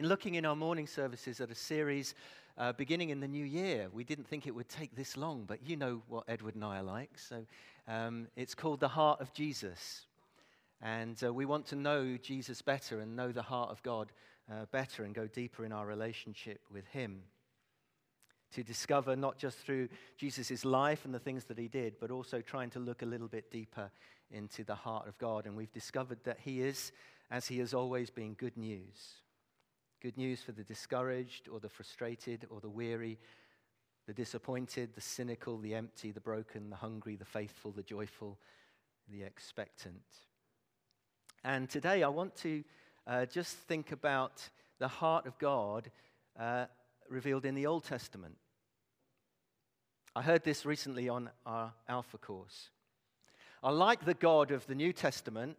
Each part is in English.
looking in our morning services at a series uh, beginning in the new year. We didn't think it would take this long, but you know what Edward and I are like. So um, it's called The Heart of Jesus. And uh, we want to know Jesus better and know the heart of God uh, better and go deeper in our relationship with Him. To discover not just through Jesus' life and the things that He did, but also trying to look a little bit deeper into the heart of God. And we've discovered that He is, as He has always been, good news. Good news for the discouraged or the frustrated or the weary, the disappointed, the cynical, the empty, the broken, the hungry, the faithful, the joyful, the expectant. And today I want to uh, just think about the heart of God uh, revealed in the Old Testament. I heard this recently on our Alpha course. I like the God of the New Testament,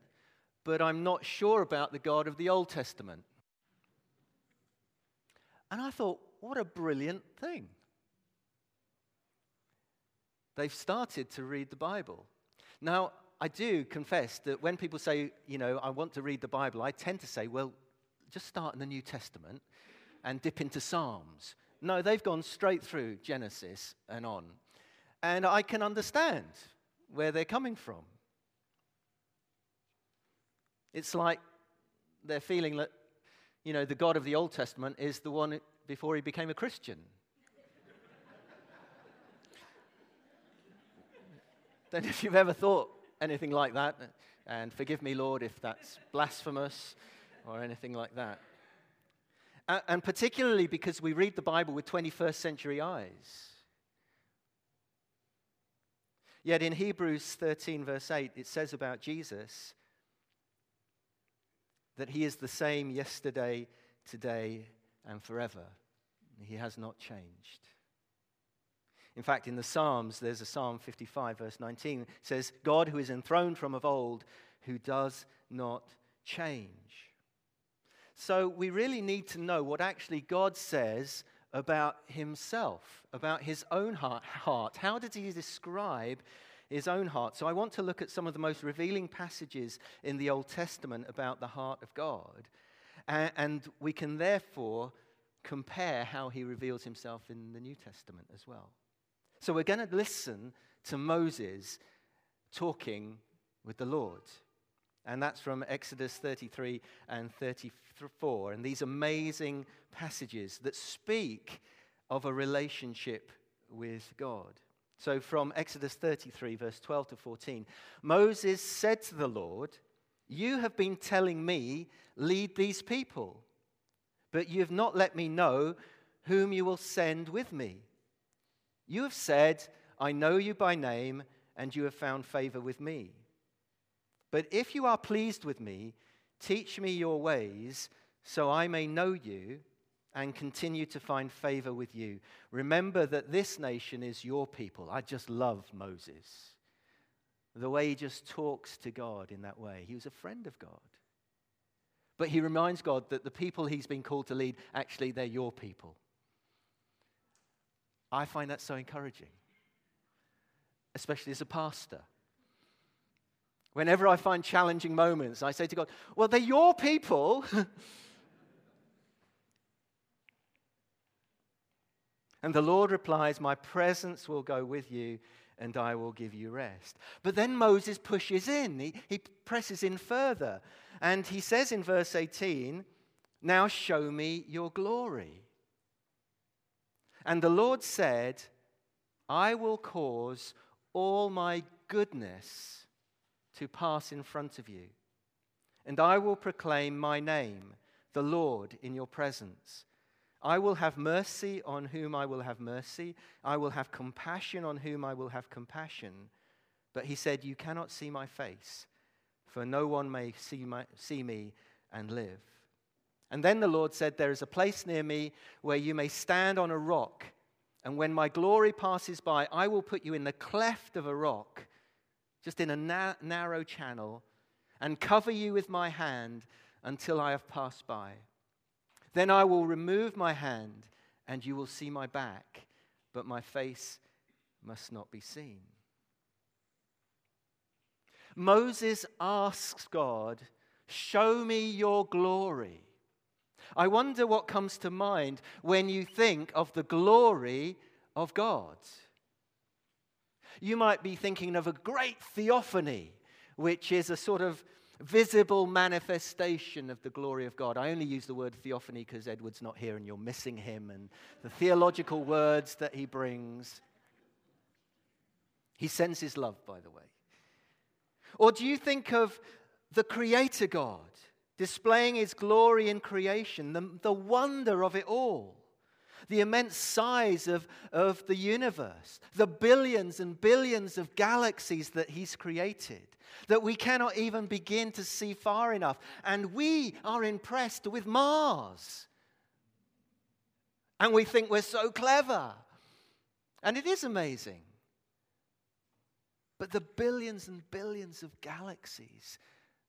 but I'm not sure about the God of the Old Testament. And I thought, what a brilliant thing. They've started to read the Bible. Now, I do confess that when people say, you know, I want to read the Bible, I tend to say, well, just start in the New Testament and dip into Psalms. No, they've gone straight through Genesis and on. And I can understand where they're coming from. It's like they're feeling that you know, the God of the Old Testament is the one before he became a Christian. then, if you've ever thought anything like that, and forgive me, Lord, if that's blasphemous or anything like that. And particularly because we read the Bible with 21st century eyes. Yet in Hebrews 13, verse 8, it says about Jesus that He is the same yesterday, today, and forever. He has not changed. In fact, in the Psalms, there's a Psalm 55, verse 19, says, God who is enthroned from of old, who does not change. So we really need to know what actually God says about himself, about his own heart. How does he describe his own heart. So I want to look at some of the most revealing passages in the Old Testament about the heart of God. And we can therefore compare how he reveals himself in the New Testament as well. So we're going to listen to Moses talking with the Lord. And that's from Exodus 33 and 34. And these amazing passages that speak of a relationship with God. So from Exodus 33, verse 12 to 14, Moses said to the Lord, You have been telling me, lead these people, but you have not let me know whom you will send with me. You have said, I know you by name, and you have found favor with me. But if you are pleased with me, teach me your ways, so I may know you and continue to find favor with you. Remember that this nation is your people. I just love Moses. The way he just talks to God in that way. He was a friend of God. But he reminds God that the people he's been called to lead, actually, they're your people. I find that so encouraging, especially as a pastor. Whenever I find challenging moments, I say to God, Well, they're your people. And the Lord replies, My presence will go with you and I will give you rest. But then Moses pushes in, he, he presses in further. And he says in verse 18, Now show me your glory. And the Lord said, I will cause all my goodness to pass in front of you, and I will proclaim my name, the Lord, in your presence. I will have mercy on whom I will have mercy. I will have compassion on whom I will have compassion. But he said, You cannot see my face, for no one may see, my, see me and live. And then the Lord said, There is a place near me where you may stand on a rock. And when my glory passes by, I will put you in the cleft of a rock, just in a na- narrow channel, and cover you with my hand until I have passed by. Then I will remove my hand, and you will see my back, but my face must not be seen. Moses asks God, Show me your glory. I wonder what comes to mind when you think of the glory of God. You might be thinking of a great theophany, which is a sort of visible manifestation of the glory of God. I only use the word theophany because Edward's not here and you're missing him and the theological words that he brings. He sends his love, by the way. Or do you think of the Creator God displaying his glory in creation, the, the wonder of it all? The immense size of, of the universe, the billions and billions of galaxies that He's created, that we cannot even begin to see far enough. And we are impressed with Mars. And we think we're so clever. And it is amazing. But the billions and billions of galaxies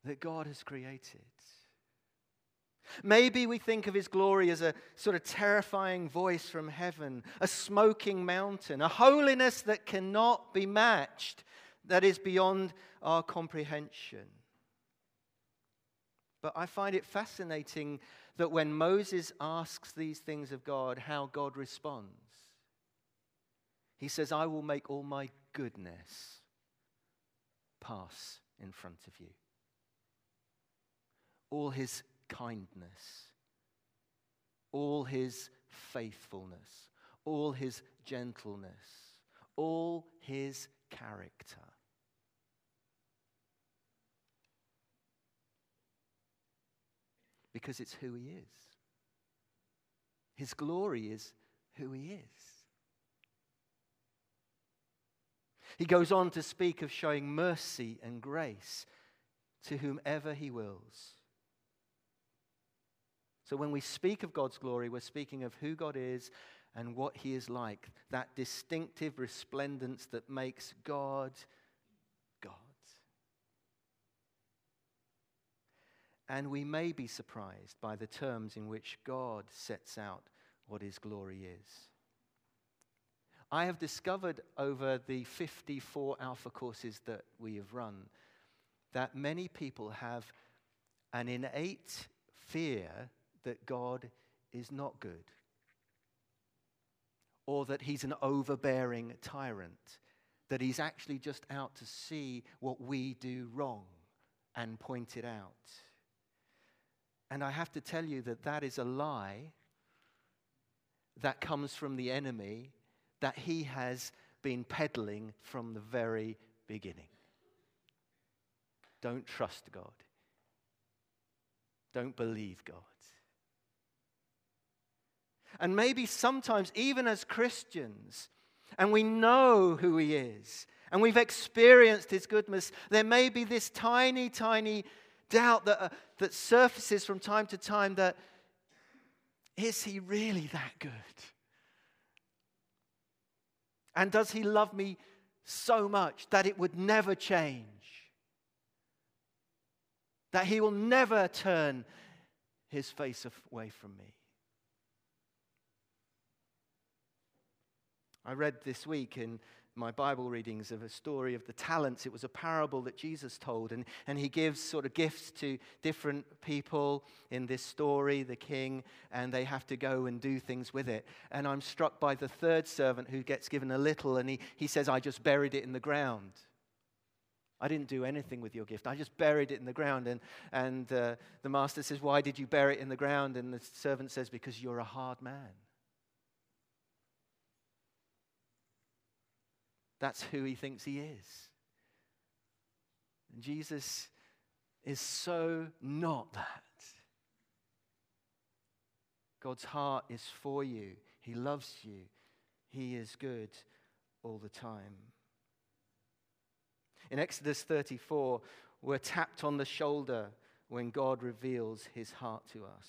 that God has created. Maybe we think of his glory as a sort of terrifying voice from heaven, a smoking mountain, a holiness that cannot be matched, that is beyond our comprehension. But I find it fascinating that when Moses asks these things of God, how God responds. He says, I will make all my goodness pass in front of you. All his kindness, all his faithfulness, all his gentleness, all his character. Because it's who he is. His glory is who he is. He goes on to speak of showing mercy and grace to whomever he wills. So when we speak of God's glory, we're speaking of who God is and what he is like. That distinctive resplendence that makes God God. And we may be surprised by the terms in which God sets out what his glory is. I have discovered over the 54 Alpha courses that we have run that many people have an innate fear that God is not good or that he's an overbearing tyrant, that he's actually just out to see what we do wrong and point it out. And I have to tell you that that is a lie that comes from the enemy that he has been peddling from the very beginning. Don't trust God. Don't believe God. And maybe sometimes, even as Christians, and we know who He is, and we've experienced His goodness, there may be this tiny, tiny doubt that, uh, that surfaces from time to time that is He really that good? And does He love me so much that it would never change? That He will never turn His face away from me? I read this week in my Bible readings of a story of the talents. It was a parable that Jesus told, and, and he gives sort of gifts to different people in this story, the king, and they have to go and do things with it. And I'm struck by the third servant who gets given a little, and he, he says, I just buried it in the ground. I didn't do anything with your gift. I just buried it in the ground. And, and uh, the master says, Why did you bury it in the ground? And the servant says, Because you're a hard man. That's who he thinks he is. And Jesus is so not that. God's heart is for you, He loves you, He is good all the time. In Exodus 34, we're tapped on the shoulder when God reveals His heart to us.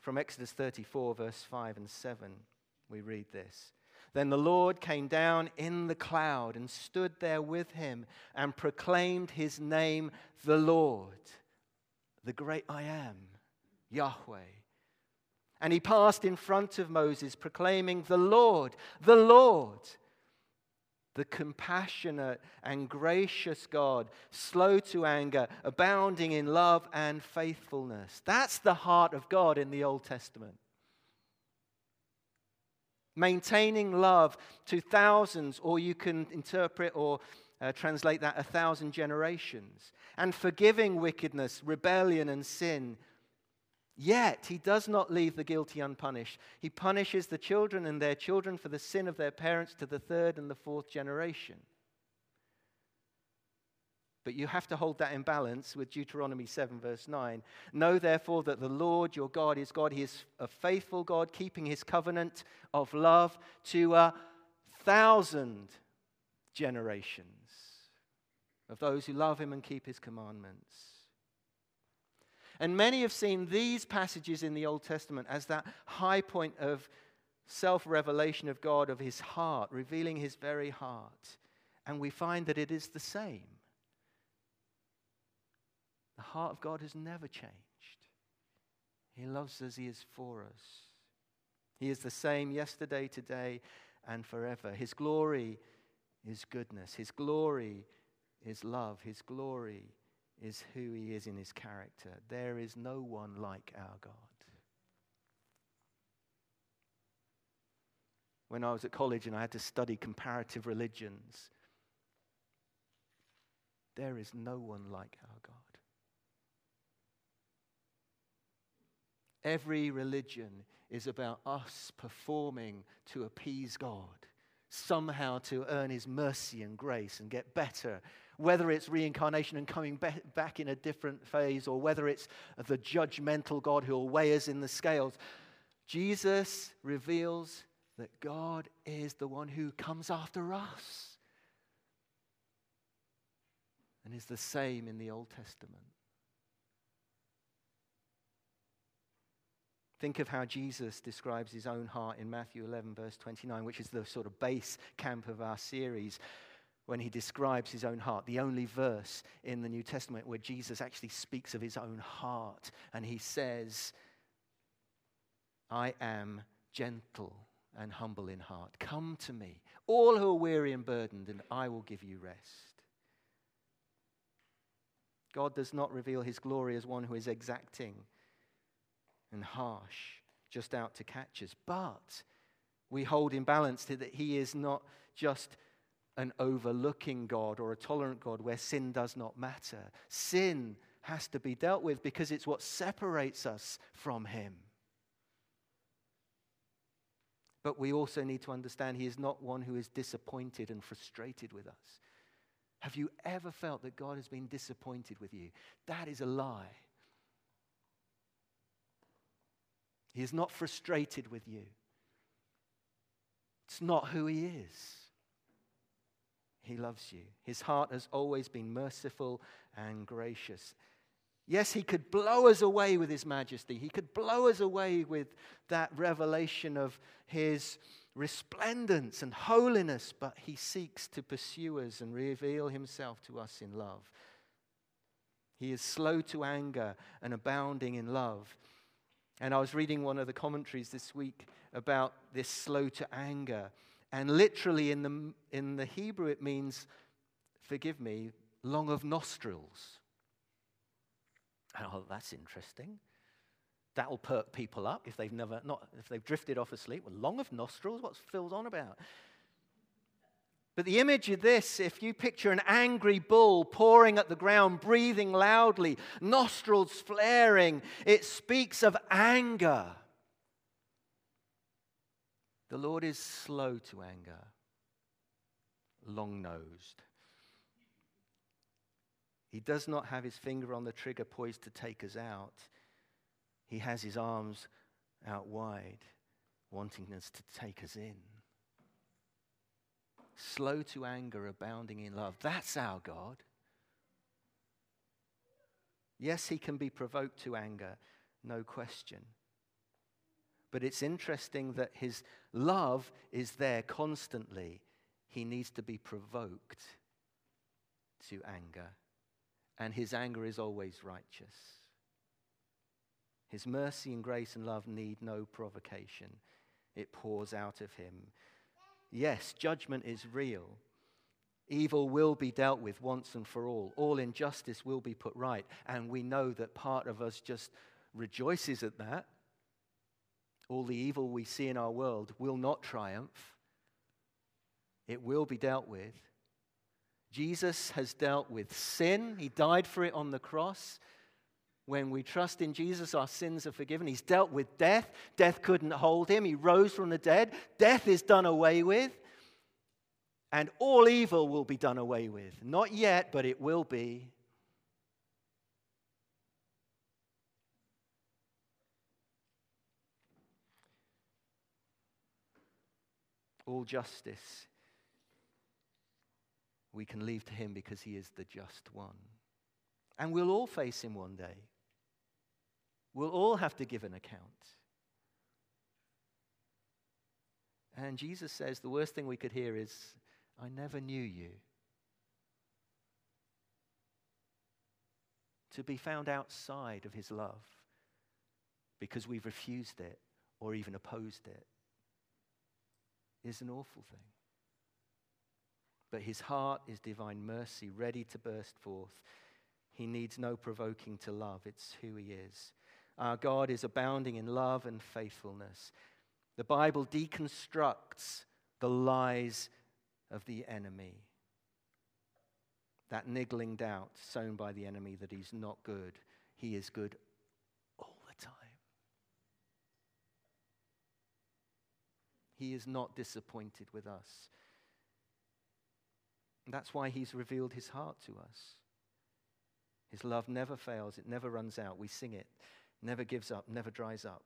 From Exodus 34, verse 5 and 7, we read this. Then the Lord came down in the cloud and stood there with him and proclaimed his name, the Lord, the great I am, Yahweh. And he passed in front of Moses, proclaiming, The Lord, the Lord, the compassionate and gracious God, slow to anger, abounding in love and faithfulness. That's the heart of God in the Old Testament. Maintaining love to thousands, or you can interpret or uh, translate that a thousand generations, and forgiving wickedness, rebellion, and sin Yet he does not leave the guilty unpunished. He punishes the children and their children for the sin of their parents to the third and the fourth generation. But you have to hold that in balance with Deuteronomy 7, verse 9. Know therefore that the Lord your God is God. He is a faithful God, keeping his covenant of love to a thousand generations of those who love him and keep his commandments. And many have seen these passages in the Old Testament as that high point of self revelation of God, of his heart, revealing his very heart. And we find that it is the same. The heart of God has never changed. He loves us, He is for us. He is the same yesterday, today, and forever. His glory is goodness, His glory is love, His glory is who he is in his character. There is no one like our God. When I was at college and I had to study comparative religions, there is no one like our God. Every religion is about us performing to appease God, somehow to earn His mercy and grace and get better whether it's reincarnation and coming back in a different phase, or whether it's the judgmental God who will weigh us in the scales, Jesus reveals that God is the one who comes after us and is the same in the Old Testament. Think of how Jesus describes his own heart in Matthew 11, verse 29, which is the sort of base camp of our series when he describes his own heart, the only verse in the New Testament where Jesus actually speaks of his own heart. And he says, I am gentle and humble in heart. Come to me, all who are weary and burdened, and I will give you rest. God does not reveal his glory as one who is exacting and harsh, just out to catch us, but we hold in balance that he is not just an overlooking God or a tolerant God where sin does not matter. Sin has to be dealt with because it's what separates us from Him. But we also need to understand He is not one who is disappointed and frustrated with us. Have you ever felt that God has been disappointed with you? That is a lie. He is not frustrated with you. It's not who He is. He loves you. His heart has always been merciful and gracious. Yes, he could blow us away with his majesty. He could blow us away with that revelation of his resplendence and holiness, but he seeks to pursue us and reveal himself to us in love. He is slow to anger and abounding in love. And I was reading one of the commentaries this week about this slow to anger. And literally in the, in the Hebrew, it means, forgive me, long of nostrils. Oh, that's interesting. That'll perk people up if they've never not if they've drifted off asleep. Well, long of nostrils, what's Phil's on about? But the image of this, if you picture an angry bull pouring at the ground, breathing loudly, nostrils flaring, it speaks of anger. The Lord is slow to anger, long nosed. He does not have his finger on the trigger poised to take us out. He has his arms out wide, wanting us to take us in. Slow to anger, abounding in love. That's our God. Yes, he can be provoked to anger, no question. But it's interesting that his love is there constantly. He needs to be provoked to anger, and his anger is always righteous. His mercy and grace and love need no provocation, it pours out of him. Yes, judgment is real, Evil will be dealt with once and for all. All injustice will be put right. And we know that part of us just rejoices at that. All the evil we see in our world will not triumph, it will be dealt with. Jesus has dealt with sin, He died for it on the cross. When we trust in Jesus, our sins are forgiven. He's dealt with death. Death couldn't hold him. He rose from the dead. Death is done away with. And all evil will be done away with. Not yet, but it will be. All justice we can leave to him because he is the just one. And we'll all face him one day. We'll all have to give an account. And Jesus says the worst thing we could hear is, I never knew you. To be found outside of his love because we've refused it or even opposed it is an awful thing. But his heart is divine mercy, ready to burst forth. He needs no provoking to love, it's who he is. Our God is abounding in love and faithfulness. The Bible deconstructs the lies of the enemy. That niggling doubt sown by the enemy that he's not good. He is good all the time. He is not disappointed with us. That's why he's revealed his heart to us. His love never fails, it never runs out. We sing it never gives up, never dries up.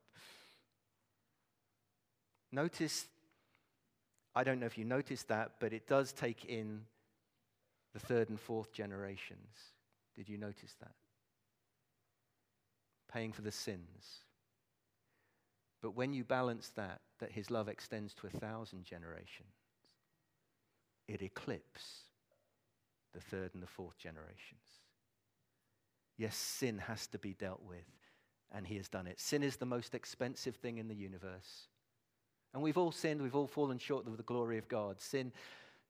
Notice, I don't know if you noticed that, but it does take in the third and fourth generations. Did you notice that? Paying for the sins. But when you balance that, that his love extends to a thousand generations, it eclipses the third and the fourth generations. Yes, sin has to be dealt with and he has done it. Sin is the most expensive thing in the universe. And we've all sinned, we've all fallen short of the glory of God. Sin,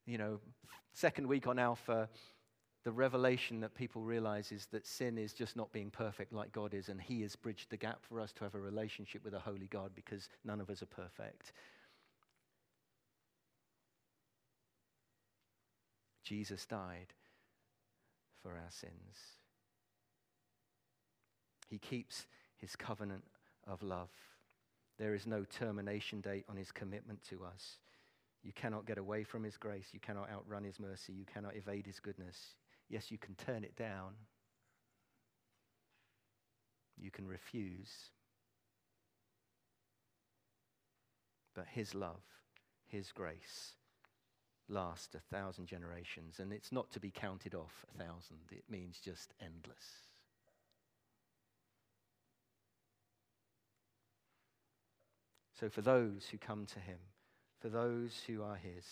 you know, second week on Alpha, the revelation that people realize is that sin is just not being perfect like God is, and He has bridged the gap for us to have a relationship with a holy God because none of us are perfect. Jesus died for our sins. He keeps his covenant of love. There is no termination date on his commitment to us. You cannot get away from his grace. You cannot outrun his mercy. You cannot evade his goodness. Yes, you can turn it down. You can refuse. But his love, his grace, lasts a thousand generations. And it's not to be counted off a thousand, it means just endless. So, for those who come to him, for those who are his,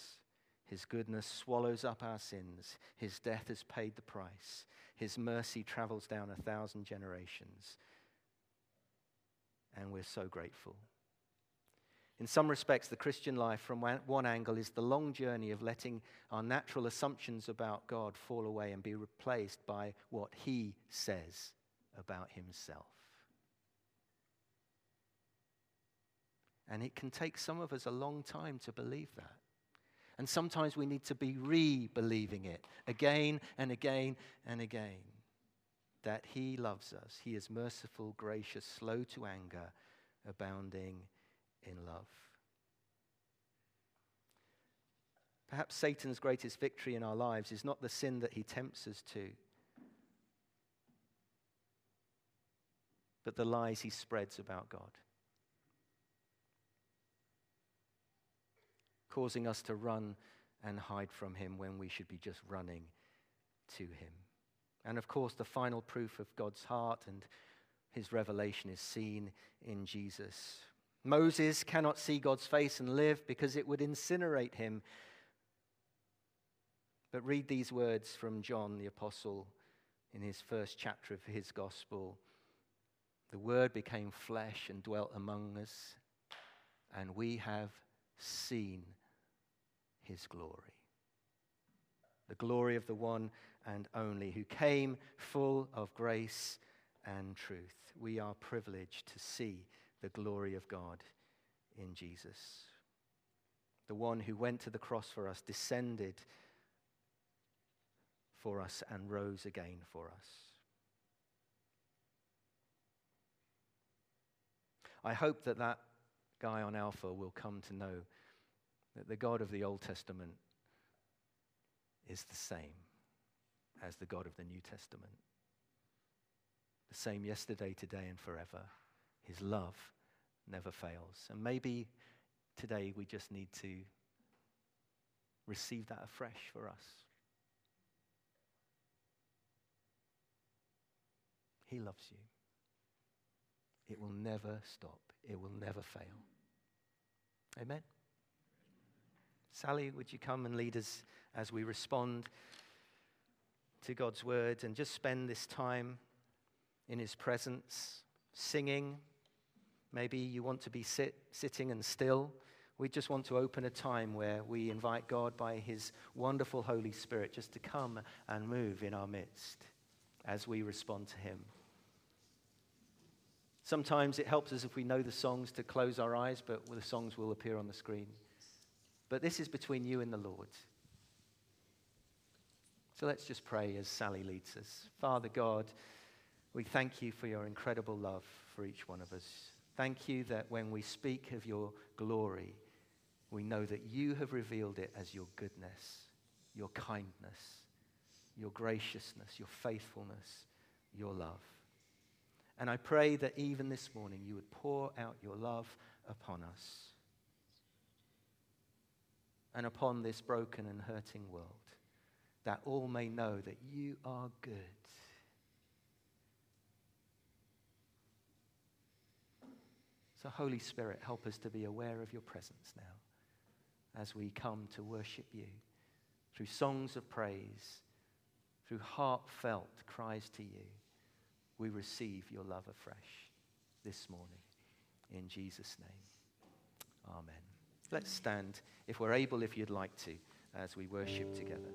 his goodness swallows up our sins. His death has paid the price. His mercy travels down a thousand generations. And we're so grateful. In some respects, the Christian life, from one angle, is the long journey of letting our natural assumptions about God fall away and be replaced by what He says about Himself. And it can take some of us a long time to believe that. And sometimes we need to be re believing it again and again and again that He loves us. He is merciful, gracious, slow to anger, abounding in love. Perhaps Satan's greatest victory in our lives is not the sin that he tempts us to, but the lies he spreads about God. Causing us to run and hide from him when we should be just running to him. And of course, the final proof of God's heart and his revelation is seen in Jesus. Moses cannot see God's face and live because it would incinerate him. But read these words from John the Apostle in his first chapter of his gospel. The Word became flesh and dwelt among us, and we have seen his glory. the glory of the one and only, who came full of grace and truth. We are privileged to see the glory of God in Jesus. The one who went to the cross for us, descended for us, and rose again for us. I hope that that guy on Alpha will come to know that the God of the Old Testament is the same as the God of the New Testament. The same yesterday, today, and forever. His love never fails. And maybe today we just need to receive that afresh for us. He loves you. It will never stop, it will never fail. Amen. Sally, would you come and lead us as we respond to God's word and just spend this time in his presence, singing? Maybe you want to be sit, sitting and still. We just want to open a time where we invite God by his wonderful Holy Spirit just to come and move in our midst as we respond to him. Sometimes it helps us if we know the songs to close our eyes, but the songs will appear on the screen. But this is between you and the Lord. So let's just pray as Sally leads us. Father God, we thank you for your incredible love for each one of us. Thank you that when we speak of your glory, we know that you have revealed it as your goodness, your kindness, your graciousness, your faithfulness, your love. And I pray that even this morning you would pour out your love upon us and upon this broken and hurting world, that all may know that you are good. So, Holy Spirit, help us to be aware of your presence now as we come to worship you through songs of praise, through heartfelt cries to you we receive your love afresh this morning. In Jesus' name. Amen. Let's stand, if we're able, if you'd like to, as we worship together.